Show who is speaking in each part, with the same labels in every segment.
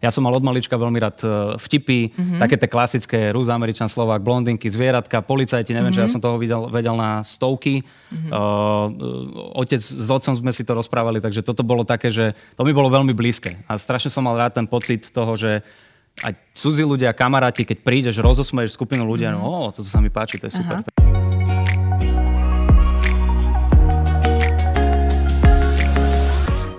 Speaker 1: Ja som mal od malička veľmi rád e, vtipy, mm-hmm. také tie klasické Rus, Američan, Slovák, blondinky, zvieratka, policajti, neviem, mm-hmm. čo ja som toho vedel, vedel na stovky. Mm-hmm. Uh, otec s otcom sme si to rozprávali, takže toto bolo také, že to mi bolo veľmi blízke. A strašne som mal rád ten pocit toho, že aj cudzí ľudia, kamaráti, keď prídeš, rozosmeješ skupinu ľudia, mm-hmm. no, toto sa mi páči, to je super. Aha.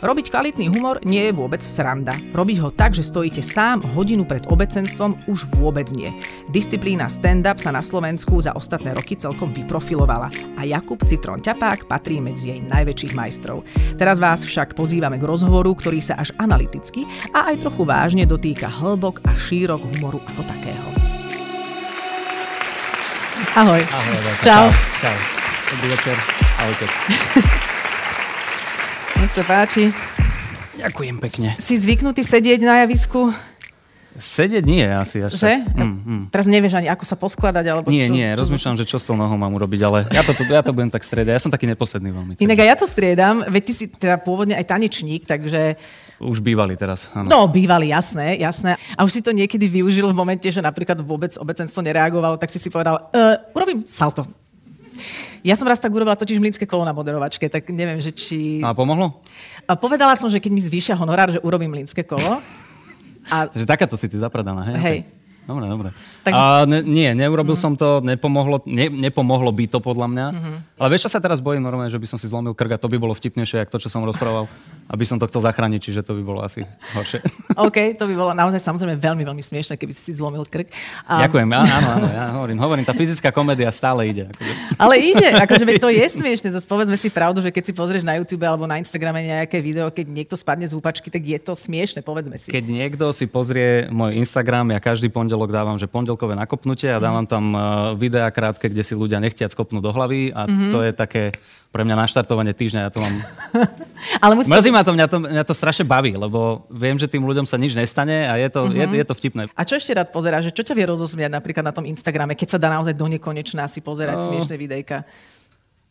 Speaker 2: Robiť kvalitný humor nie je vôbec sranda. Robiť ho tak, že stojíte sám hodinu pred obecenstvom, už vôbec nie. Disciplína stand-up sa na Slovensku za ostatné roky celkom vyprofilovala a Jakub Citron Ťapák patrí medzi jej najväčších majstrov. Teraz vás však pozývame k rozhovoru, ktorý sa až analyticky a aj trochu vážne dotýka hĺbok a šírok humoru ako takého. Ahoj.
Speaker 1: Ahoj.
Speaker 2: Čau.
Speaker 1: Čau. Dobrý večer. Ahojte.
Speaker 2: Nech sa páči.
Speaker 1: Ďakujem pekne.
Speaker 2: Si zvyknutý sedieť na javisku?
Speaker 1: Sedieť nie asi až
Speaker 2: Že? Tak. Mm, mm. Teraz nevieš ani, ako sa poskladať, alebo
Speaker 1: Nie,
Speaker 2: čo,
Speaker 1: nie,
Speaker 2: čo,
Speaker 1: rozmýšľam, že čo s tou nohou mám urobiť, ale ja to, ja to budem tak striedať. Ja som taký neposledný veľmi.
Speaker 2: Inak aj ja to striedam, veď ty si teda pôvodne aj tanečník, takže...
Speaker 1: Už bývali teraz, áno.
Speaker 2: No, bývali, jasné, jasné. A už si to niekedy využil v momente, že napríklad vôbec obecenstvo nereagovalo, tak si si povedal, uh, urobím salto. Ja som raz tak urobila totiž mlínske kolo na moderovačke, tak neviem, že či...
Speaker 1: A pomohlo?
Speaker 2: A povedala som, že keď mi zvýšia honorár, že urobím mlínske kolo.
Speaker 1: A... Že takáto si ty zapradala, hej?
Speaker 2: Hej.
Speaker 1: Okay. Dobre, dobre. Tak... A ne, nie, neurobil mm. som to, nepomohlo, ne, nepomohlo by to podľa mňa. Mm-hmm. Ale vieš, čo sa teraz bojím normálne, že by som si zlomil krk a to by bolo vtipnejšie, ako to, čo som rozprával aby som to chcel zachrániť, čiže to by bolo asi horšie.
Speaker 2: OK, to by bolo naozaj samozrejme veľmi, veľmi smiešne, keby si si zlomil krk.
Speaker 1: A... Ďakujem, áno, áno, ja hovorím, hovorím, tá fyzická komédia stále ide. Akože.
Speaker 2: Ale ide, akože to je smiešne, zase povedzme si pravdu, že keď si pozrieš na YouTube alebo na Instagrame nejaké video, keď niekto spadne z úpačky, tak je to smiešne, povedzme si.
Speaker 1: Keď niekto si pozrie môj Instagram, ja každý pondelok dávam, že pondelkové nakopnutie a dávam tam eh, videá krátke, kde si ľudia nechtiac kopnú do hlavy a mm-hmm. to je také pre mňa naštartovanie týždňa, ja to mám... Ale musí Mrzí ma to, mňa to, mňa to strašne baví, lebo viem, že tým ľuďom sa nič nestane a je to, mm-hmm. je, mhm. je to vtipné.
Speaker 2: A čo ešte rád pozeráš? Že čo ťa vie rozosmiať napríklad na tom Instagrame, keď sa dá naozaj do nekonečná si pozerať no. smiešné videjka?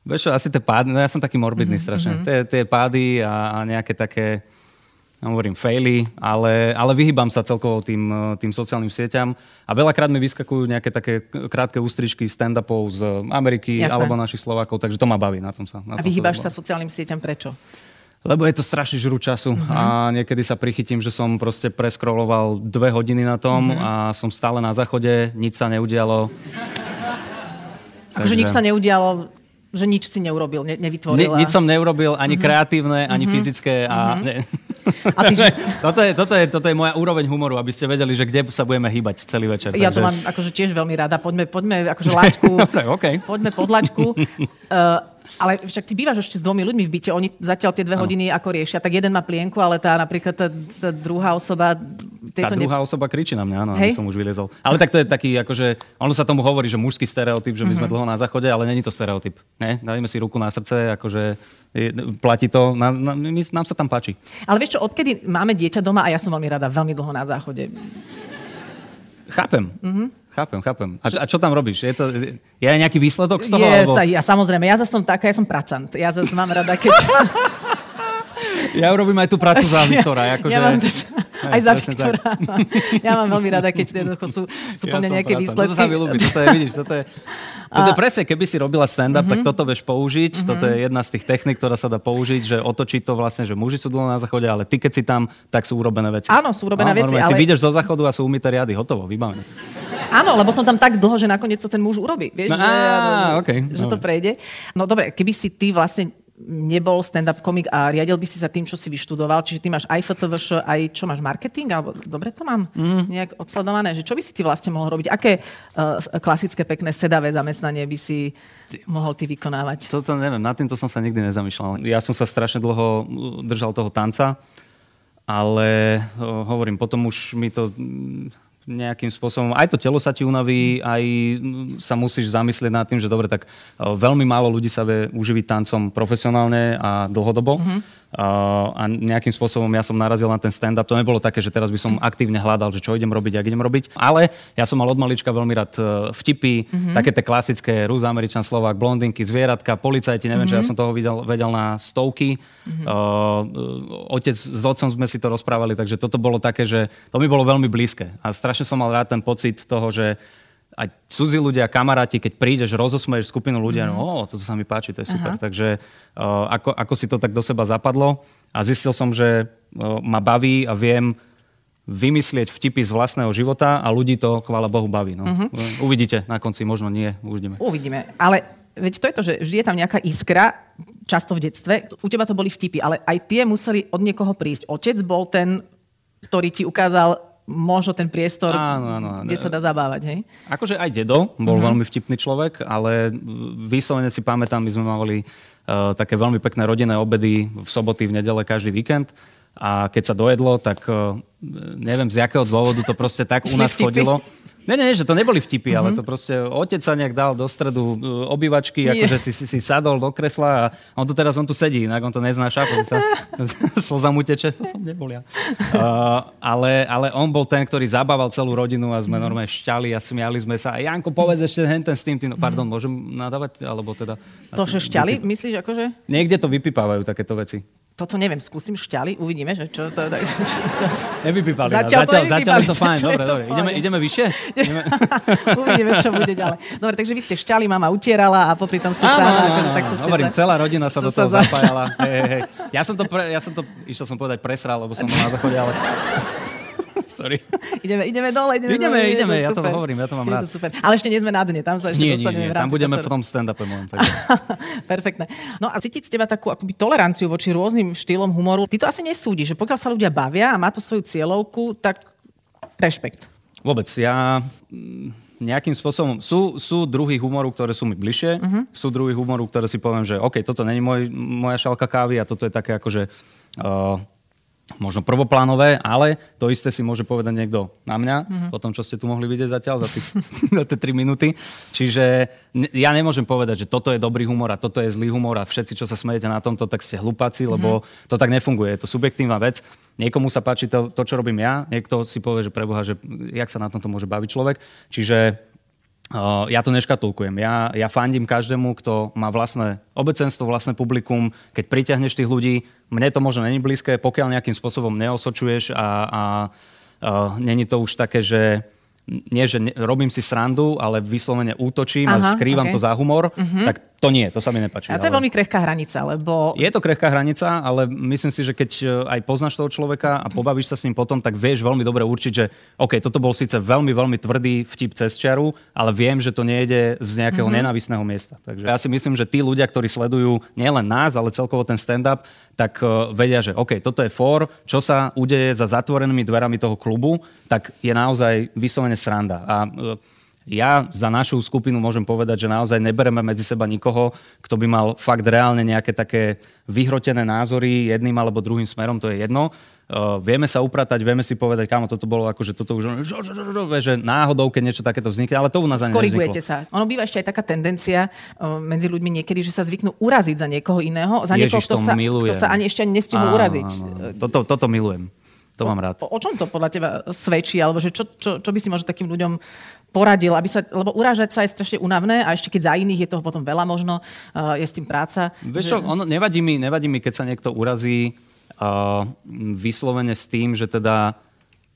Speaker 1: Vieš čo, asi tie pády, no ja som taký morbidný mm-hmm. strašne. Mhm. Tie, tie pády a, a nejaké také hovorím faily, ale, ale vyhýbam sa celkovo tým, tým sociálnym sieťam a veľakrát mi vyskakujú nejaké také krátke ústričky stand-upov z Ameriky Jasne. alebo našich Slovákov, takže to ma baví na tom sa. Na
Speaker 2: a vyhýbaš sa, sa sociálnym sieťam prečo?
Speaker 1: Lebo je to strašne žru času uh-huh. a niekedy sa prichytím, že som proste preskroloval dve hodiny na tom uh-huh. a som stále na záchode, nič sa neudialo.
Speaker 2: Takže nič sa neudialo, že nič si neurobil, ne, nevytvoril.
Speaker 1: Ni, nič som neurobil, ani uh-huh. kreatívne, ani uh-huh. fyzické. A, uh-huh. ne. A ty, že... toto, je, toto, je, toto je moja úroveň humoru, aby ste vedeli, že kde sa budeme hýbať celý večer.
Speaker 2: Ja takže... to mám akože tiež veľmi rada. Poďme, poďme akože laťku.
Speaker 1: Dobre, okay.
Speaker 2: Poďme pod laťku. Uh, ale však ty bývaš ešte s dvomi ľuďmi v byte, oni zatiaľ tie dve ano. hodiny ako riešia, tak jeden má plienku, ale tá napríklad tá, tá druhá osoba...
Speaker 1: Tá druhá ne... osoba kričí na mňa, áno, Hej? som už vylezol. Ale tak to je taký, akože, ono sa tomu hovorí, že mužský stereotyp, že my sme mm-hmm. dlho na záchode, ale není to stereotyp. Ne? Dajme si ruku na srdce, akože platí to, na, na, nám sa tam páči.
Speaker 2: Ale vieš čo, odkedy máme dieťa doma a ja som veľmi rada, veľmi dlho na záchode.
Speaker 1: Chápem. Mm-hmm. Chápem, chápem. A, a čo tam robíš? Je, to, je nejaký výsledok z toho?
Speaker 2: Je, alebo... ja, samozrejme, ja som taká, ja som pracant. Ja zase mám rada, keď...
Speaker 1: Ja urobím aj tú prácu za Viktora. Akože...
Speaker 2: Ja mám zase, aj za Viktora. Ja mám veľmi rada, keď jednoducho sú, sú ja plne nejaké výsledky.
Speaker 1: Toto sa mi ľúbi, toto je, vidíš, toto je, toto je presne, keby si robila stand-up, uh-huh. tak mhm. toto vieš použiť. Uh-huh. Toto je jedna z tých technik, ktorá sa dá použiť, že otočiť to vlastne, že muži sú dlho na záchode, ale ty keď si tam, tak sú urobené veci.
Speaker 2: Áno, sú urobené no, veci,
Speaker 1: ale... Ty vyjdeš zo záchodu a sú umyté riady, hotovo, vybavené.
Speaker 2: Áno, lebo som tam tak dlho, že nakoniec to ten muž urobí. Vieš,
Speaker 1: no, že, á, okay,
Speaker 2: že to prejde. No dobre, keby si ty vlastne nebol stand-up komik a riadil by si sa tým, čo si vyštudoval, čiže ty máš aj FTVŠ, aj čo máš, marketing, alebo dobre to mám mm. nejak odsledované, že čo by si ty vlastne mohol robiť? Aké uh, klasické, pekné, sedavé zamestnanie by si mohol ty vykonávať?
Speaker 1: Toto neviem, nad týmto som sa nikdy nezamýšľal. Ja som sa strašne dlho držal toho tanca, ale uh, hovorím, potom už mi to nejakým spôsobom, aj to telo sa ti unaví, aj sa musíš zamyslieť nad tým, že dobre, tak veľmi málo ľudí sa vie uživiť tancom profesionálne a dlhodobo. Mm-hmm a nejakým spôsobom ja som narazil na ten stand-up. To nebolo také, že teraz by som aktívne hľadal, že čo idem robiť, ak idem robiť. Ale ja som mal od malička veľmi rád e, vtipy, mm-hmm. také tie klasické Rus, Američan, Slovák, blondinky, zvieratka, policajti, neviem, mm-hmm. čo ja mhm. som toho videl, vedel na stovky. Mm-hmm. Uh, otec s otcom sme si to rozprávali, takže toto bolo také, že to mi bolo veľmi blízke. A strašne som mal rád ten pocit toho, že aj cudzí ľudia, kamaráti, keď prídeš, rozosmeješ skupinu ľudia, mm. no, toto sa mi páči, to je super. Aha. Takže uh, ako, ako si to tak do seba zapadlo a zistil som, že uh, ma baví a viem vymyslieť vtipy z vlastného života a ľudí to, chvála Bohu, baví. No. Uh-huh. Uvidíte na konci, možno nie, uvidíme.
Speaker 2: Uvidíme, ale veď to je to, že vždy je tam nejaká iskra, často v detstve. U teba to boli vtipy, ale aj tie museli od niekoho prísť. Otec bol ten, ktorý ti ukázal možno ten priestor, áno, áno, kde sa dá zabávať, hej?
Speaker 1: Akože aj dedo bol uh-huh. veľmi vtipný človek, ale vyslovene si pamätám, my sme mali uh, také veľmi pekné rodinné obedy v soboty, v nedele, každý víkend. A keď sa dojedlo, tak uh, neviem z jakého dôvodu to proste tak u nás chodilo. Ne, ne, že to neboli vtipy, mm-hmm. ale mhm. to proste otec sa nejak dal do stredu uh, obývačky, Nie. akože si, si, si sadol do kresla a on tu teraz, on tu sedí, inak on to neznáša, sa slza mu teče, to som nebol ja. Uh, ale, ale on bol ten, ktorý zabával celú rodinu a sme mm. normálne šťali a smiali sme sa. A Janko, povedz ešte henten s tým, tým. No, pardon, môžem nadávať? Alebo teda...
Speaker 2: To, že šťali, vypip... myslíš akože?
Speaker 1: Niekde to vypipávajú takéto veci
Speaker 2: toto neviem, skúsim šťali, uvidíme, že čo to... Čo,
Speaker 1: čo. Nevypípali zatiaľ, zatiaľ, zatiaľ je to fajn, dobre, dobre. Ideme, ideme vyššie?
Speaker 2: uvidíme, čo bude ďalej. Dobre, takže vy ste šťali, mama utierala a popri tom ste sa... Áno,
Speaker 1: takto ste Hovorím, sa... celá rodina sa do toho zapájala. Hej, hej. Ja som to, pre, ja som to, išiel som povedať presral, lebo som na záchode, ale... Sorry.
Speaker 2: ideme, ideme dole, ideme,
Speaker 1: ideme,
Speaker 2: dole,
Speaker 1: ideme, ja to hovorím, ja to mám rád.
Speaker 2: To super. Ale ešte nie sme na dne, tam sa ešte nie, dostaneme nie, nie.
Speaker 1: Tam budeme potom stand-upem
Speaker 2: Perfektné. No a cítiť z teba takú akoby toleranciu voči rôznym štýlom humoru. Ty to asi nesúdiš, že pokiaľ sa ľudia bavia a má to svoju cieľovku, tak rešpekt.
Speaker 1: Vôbec. Ja mm, nejakým spôsobom... Sú, sú druhy humoru, ktoré sú mi bližšie. Uh-huh. Sú druhy humoru, ktoré si poviem, že OK, toto není môj, moja šalka kávy a toto je také akože... Uh, možno prvoplánové, ale to isté si môže povedať niekto na mňa, mm-hmm. po tom, čo ste tu mohli vidieť zatiaľ za, tých, za tie 3 minúty. Čiže ja nemôžem povedať, že toto je dobrý humor a toto je zlý humor a všetci, čo sa smejete na tomto, tak ste hlupáci, lebo mm-hmm. to tak nefunguje. Je to subjektívna vec. Niekomu sa páči to, to, čo robím ja, niekto si povie, že preboha, že jak sa na tomto môže baviť človek. Čiže ja to neškatulkujem. Ja, ja fandím každému, kto má vlastné obecenstvo, vlastné publikum. Keď pritiahneš tých ľudí, mne to možno není blízke, pokiaľ nejakým spôsobom neosočuješ a, a uh, není to už také, že nie, že ne, robím si srandu, ale vyslovene útočím Aha, a skrývam okay. to za humor, uh-huh. tak to nie, to sa mi nepáči.
Speaker 2: A to je veľmi krehká hranica, lebo...
Speaker 1: Je to krehká hranica, ale myslím si, že keď e, aj poznáš toho človeka a pobavíš sa s ním potom, tak vieš veľmi dobre určiť, že OK, toto bol síce veľmi, veľmi tvrdý vtip cez čiaru, ale viem, že to nejde z nejakého uh-huh. nenávisného miesta. Takže ja si myslím, že tí ľudia, ktorí sledujú nielen nás, ale celkovo ten stand-up, tak uh, vedia, že OK, toto je for, čo sa udeje za zatvorenými dverami toho klubu, tak je naozaj vyslovene sranda. A uh, ja za našu skupinu môžem povedať, že naozaj nebereme medzi seba nikoho, kto by mal fakt reálne nejaké také vyhrotené názory jedným alebo druhým smerom, to je jedno. Uh, vieme sa upratať, vieme si povedať, kámo, toto bolo ako, že toto už, že náhodou, keď niečo takéto vznikne, ale to u nás ani
Speaker 2: Skorigujete sa. Ono býva ešte aj taká tendencia uh, medzi ľuďmi niekedy, že sa zvyknú uraziť za niekoho iného, za niekoho, kto sa, kto sa ani ešte ani nestihol uraziť.
Speaker 1: Toto, toto milujem. To mám rád.
Speaker 2: O, o čom to podľa teba svedčí? Alebo že čo, čo, čo by si možno takým ľuďom poradil? Aby sa, lebo urážať sa je strašne unavné a ešte keď za iných je toho potom veľa možno, uh, je s tým práca.
Speaker 1: Vieš že... čo, ono, nevadí, mi, nevadí mi, keď sa niekto urazí uh, vyslovene s tým, že teda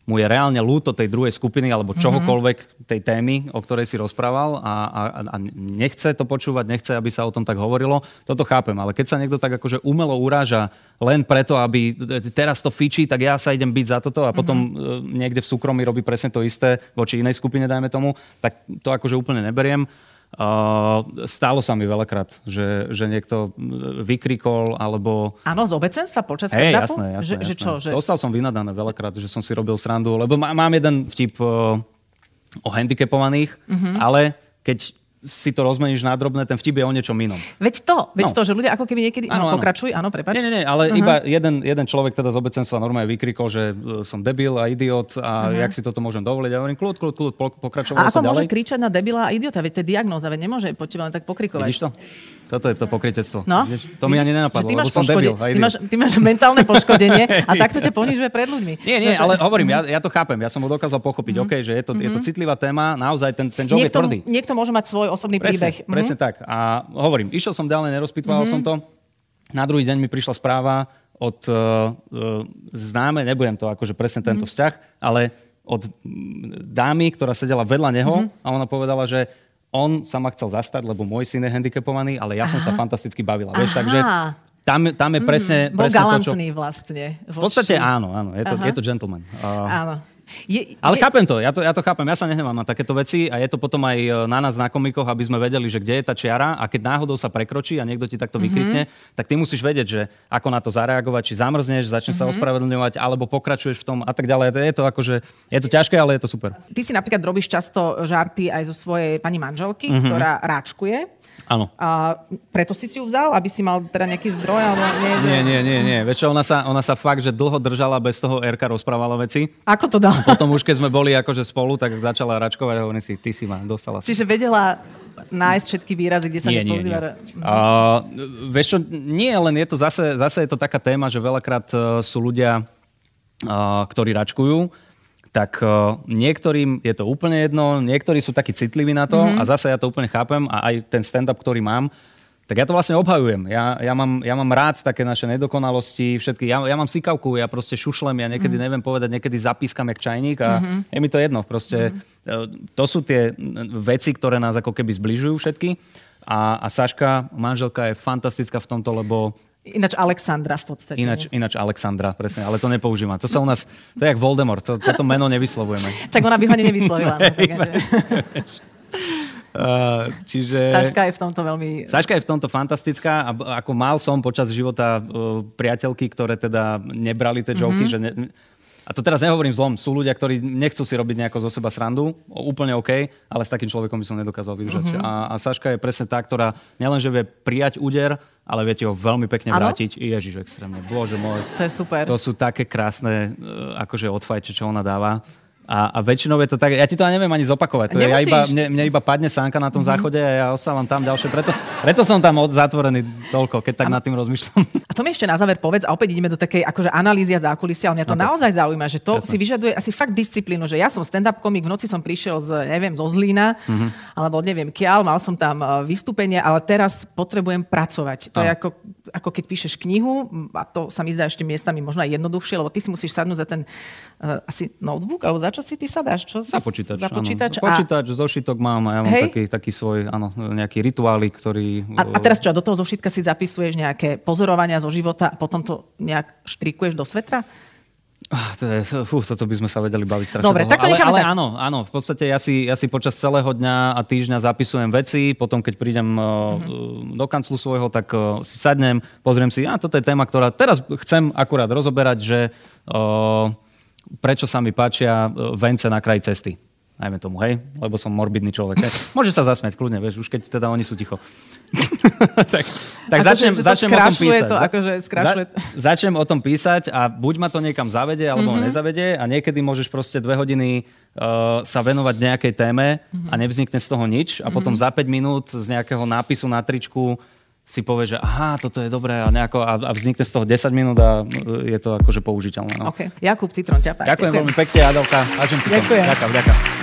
Speaker 1: mu je reálne lúto tej druhej skupiny alebo mhm. čohokoľvek tej témy, o ktorej si rozprával a, a, a nechce to počúvať, nechce, aby sa o tom tak hovorilo. Toto chápem, ale keď sa niekto tak akože umelo uráža len preto, aby teraz to fičí, tak ja sa idem byť za toto a potom mm-hmm. niekde v súkromí robí presne to isté voči inej skupine, dajme tomu, tak to akože úplne neberiem. Stálo sa mi veľakrát, že, že niekto vykrikol, alebo...
Speaker 2: Áno, z obecenstva počas
Speaker 1: hey, jasné, jasné,
Speaker 2: že,
Speaker 1: jasné.
Speaker 2: že čo? Že...
Speaker 1: Dostal som vynadané veľakrát, že som si robil srandu, lebo mám jeden vtip uh, o handicapovaných, uh-huh. ale keď si to rozmeníš na drobné, ten vtip je o niečom inom.
Speaker 2: Veď to, veď no. to, že ľudia ako keby niekedy...
Speaker 1: Áno,
Speaker 2: no, pokračuj, áno, prepáč.
Speaker 1: Nie, nie, nie, ale uh-huh. iba jeden, jeden človek teda z obecenstva normálne vykrikol, že e, som debil a idiot a uh-huh. jak si toto môžem dovoliť. A hovorím, kľud, kľud, kľud, pokračoval
Speaker 2: A ako môže
Speaker 1: ďalej.
Speaker 2: kričať na debila a idiota? Veď to je diagnóza, veď nemôže po teba len tak pokrikovať.
Speaker 1: Vidíš to? Toto je to pokrytectvo.
Speaker 2: No.
Speaker 1: Vidíš? To mi ani nenapadlo,
Speaker 2: Ty
Speaker 1: lebo
Speaker 2: máš,
Speaker 1: som
Speaker 2: poškode-
Speaker 1: debil a
Speaker 2: ty, máš, ty máš mentálne poškodenie a takto ťa ponižuje pred ľuďmi.
Speaker 1: Nie, nie, ale hovorím, ja, ja to chápem, ja som ho dokázal pochopiť, že je to, je to citlivá téma, naozaj ten, ten job je tvrdý.
Speaker 2: niekto môže mať svoj osobný
Speaker 1: Presne,
Speaker 2: príbeh. Mhm.
Speaker 1: presne tak. A hovorím, išiel som ďalej, nerozpitval som to. Na druhý deň mi prišla správa od uh, známe, nebudem to akože presne tento vzťah, ale od mm, dámy, ktorá sedela vedľa neho a ona povedala, že on sa ma chcel zastať, lebo môj syn je handicapovaný, ale ja som sa fantasticky bavila. Vieš,
Speaker 2: Aha.
Speaker 1: takže tam, tam je presne,
Speaker 2: Bol
Speaker 1: presne to, čo...
Speaker 2: vlastne.
Speaker 1: V podstate áno, áno, je to, je to gentleman. Uh,
Speaker 2: Áno. Je,
Speaker 1: ale
Speaker 2: je,
Speaker 1: chápem to, ja to, ja to chápem, ja sa nehnevám na takéto veci a je to potom aj e, na nás, na komikoch, aby sme vedeli, že kde je tá čiara a keď náhodou sa prekročí a niekto ti takto
Speaker 2: Mhm.
Speaker 1: vykrikne, tak ty musíš vedieť, že ako na to zareagovať, či zamrzneš, začneš
Speaker 2: Mhm.
Speaker 1: sa ospravedlňovať, alebo pokračuješ v tom a tak ďalej. Je to akože, je to ťažké, ale je to super.
Speaker 2: Ty si napríklad robíš často žarty aj zo svojej pani manželky,
Speaker 1: Mhm.
Speaker 2: ktorá ráčkuje.
Speaker 1: Áno.
Speaker 2: A preto si si ju vzal, aby si mal teda nejaký zdroj? Alebo nie,
Speaker 1: Nie, nie, nie, nie. Vieš ona sa, ona sa fakt, že dlho držala, bez toho Erka rozprávala veci.
Speaker 2: Ako to dal?
Speaker 1: Potom už keď sme boli akože spolu, tak začala račkovať a hovorím si, ty si ma dostala.
Speaker 2: Čiže vedela nájsť všetky výrazy, kde sa
Speaker 1: Nie, nie, nie. Uh, vieš čo, nie, len je to zase, zase je to taká téma, že veľakrát uh, sú ľudia, uh, ktorí račkujú, tak uh, niektorým je to úplne jedno, niektorí sú takí citliví na to mm-hmm. a zase ja to úplne chápem a aj ten stand-up, ktorý mám, tak ja to vlastne obhajujem. Ja, ja, mám, ja mám rád také naše nedokonalosti, všetky. Ja, ja mám sikavku, ja proste šušlem, ja niekedy mm. neviem povedať, niekedy zapískam jak čajník a mm-hmm. je mi to jedno. Proste mm-hmm. to sú tie veci, ktoré nás ako keby zbližujú všetky. A, a Saška, manželka, je fantastická v tomto, lebo
Speaker 2: Ináč Alexandra v podstate.
Speaker 1: ináč, ináč Alexandra, presne, ale to nepoužívam. To sa u nás, to je jak Voldemort, to, toto meno nevyslovujeme.
Speaker 2: Čak ona by ho nevyslovila. No, tak,
Speaker 1: Uh, čiže...
Speaker 2: Saška je v tomto veľmi...
Speaker 1: Saška je v tomto fantastická a ako mal som počas života uh, priateľky, ktoré teda nebrali tie joky, mm-hmm. že ne, a to teraz nehovorím zlom, sú ľudia, ktorí nechcú si robiť nejako zo seba srandu, úplne OK, ale s takým človekom by som nedokázal vydržať. Mm-hmm. A, a Saška je presne tá, ktorá nielenže vie prijať úder, ale vie ti ho veľmi pekne
Speaker 2: Áno?
Speaker 1: vrátiť. Ježiš, extrémne. Bože môj.
Speaker 2: To je super.
Speaker 1: To sú také krásne uh, akože odfajče, čo ona dáva. A, a väčšinou je to tak, ja ti to neviem ani zopakovať. To je, ja iba, mne, mne iba padne sánka na tom mm-hmm. záchode a ja ostávam tam ďalšie. Preto, preto som tam od, zatvorený toľko, keď tak nad tým rozmýšľam.
Speaker 2: A to mi ešte na záver povedz, a opäť ideme do takej akože analýzy a zákulisia, mňa to
Speaker 1: Ok.
Speaker 2: naozaj zaujíma, že to
Speaker 1: Jasné.
Speaker 2: si vyžaduje asi fakt disciplínu, že ja som stand-up komik, v noci som prišiel z, neviem, zo Zlína,
Speaker 1: Mhm.
Speaker 2: alebo neviem, kiaľ, mal som tam uh, vystúpenie, ale teraz potrebujem pracovať. To je
Speaker 1: Áno.
Speaker 2: ako, ako keď píšeš knihu, a to sa mi zdá ešte miestami možno aj jednoduchšie, lebo ty si musíš sadnúť za ten uh, asi notebook, alebo za čo si ty sadáš? Čo si,
Speaker 1: Za počítač.
Speaker 2: Za
Speaker 1: áno.
Speaker 2: počítač. A,
Speaker 1: Počítač, zošitok mám a ja mám
Speaker 2: Hej.
Speaker 1: taký, taký svoj, áno, nejaký rituály, ktorý...
Speaker 2: a, a teraz čo, do toho zošitka si zapisuješ nejaké pozorovania zo života a potom to nejak štrikuješ do svetra?
Speaker 1: Ah, To je, fú, toto by sme sa vedeli baviť strašne
Speaker 2: Dobre,
Speaker 1: dlho.
Speaker 2: tak to
Speaker 1: ale, ale
Speaker 2: tak.
Speaker 1: áno, áno, v podstate ja si, ja si počas celého dňa a týždňa zapisujem veci, potom keď prídem
Speaker 2: Mhm.
Speaker 1: uh, do kanclu svojho, tak uh, si sadnem, pozriem si, a toto je téma, ktorá teraz chcem akurát rozoberať, že uh, prečo sa mi páčia vence na kraji cesty. Najmä tomu, hej, lebo som morbidný človek. Hej. Môže sa zasmiať, kľudne, vieš, už keď teda oni sú ticho. tak tak začnem,
Speaker 2: to
Speaker 1: začnem o tom písať.
Speaker 2: to, akože skrašľuje-
Speaker 1: za- začnem o tom písať a buď ma to niekam zavede, alebo mm-hmm. nezavede a niekedy môžeš proste dve hodiny uh, sa venovať nejakej téme mm-hmm. a nevznikne z toho nič a potom za 5 minút z nejakého nápisu na tričku si povie, že aha, toto je dobré a, nejako, a, a vznikne z toho 10 minút a uh, je to akože použiteľné. No.
Speaker 2: OK. Jakub Citron, ťapák.
Speaker 1: Ďakujem veľmi pekne, to.
Speaker 2: Ďakujem.
Speaker 1: Ďakujem, ďakujem.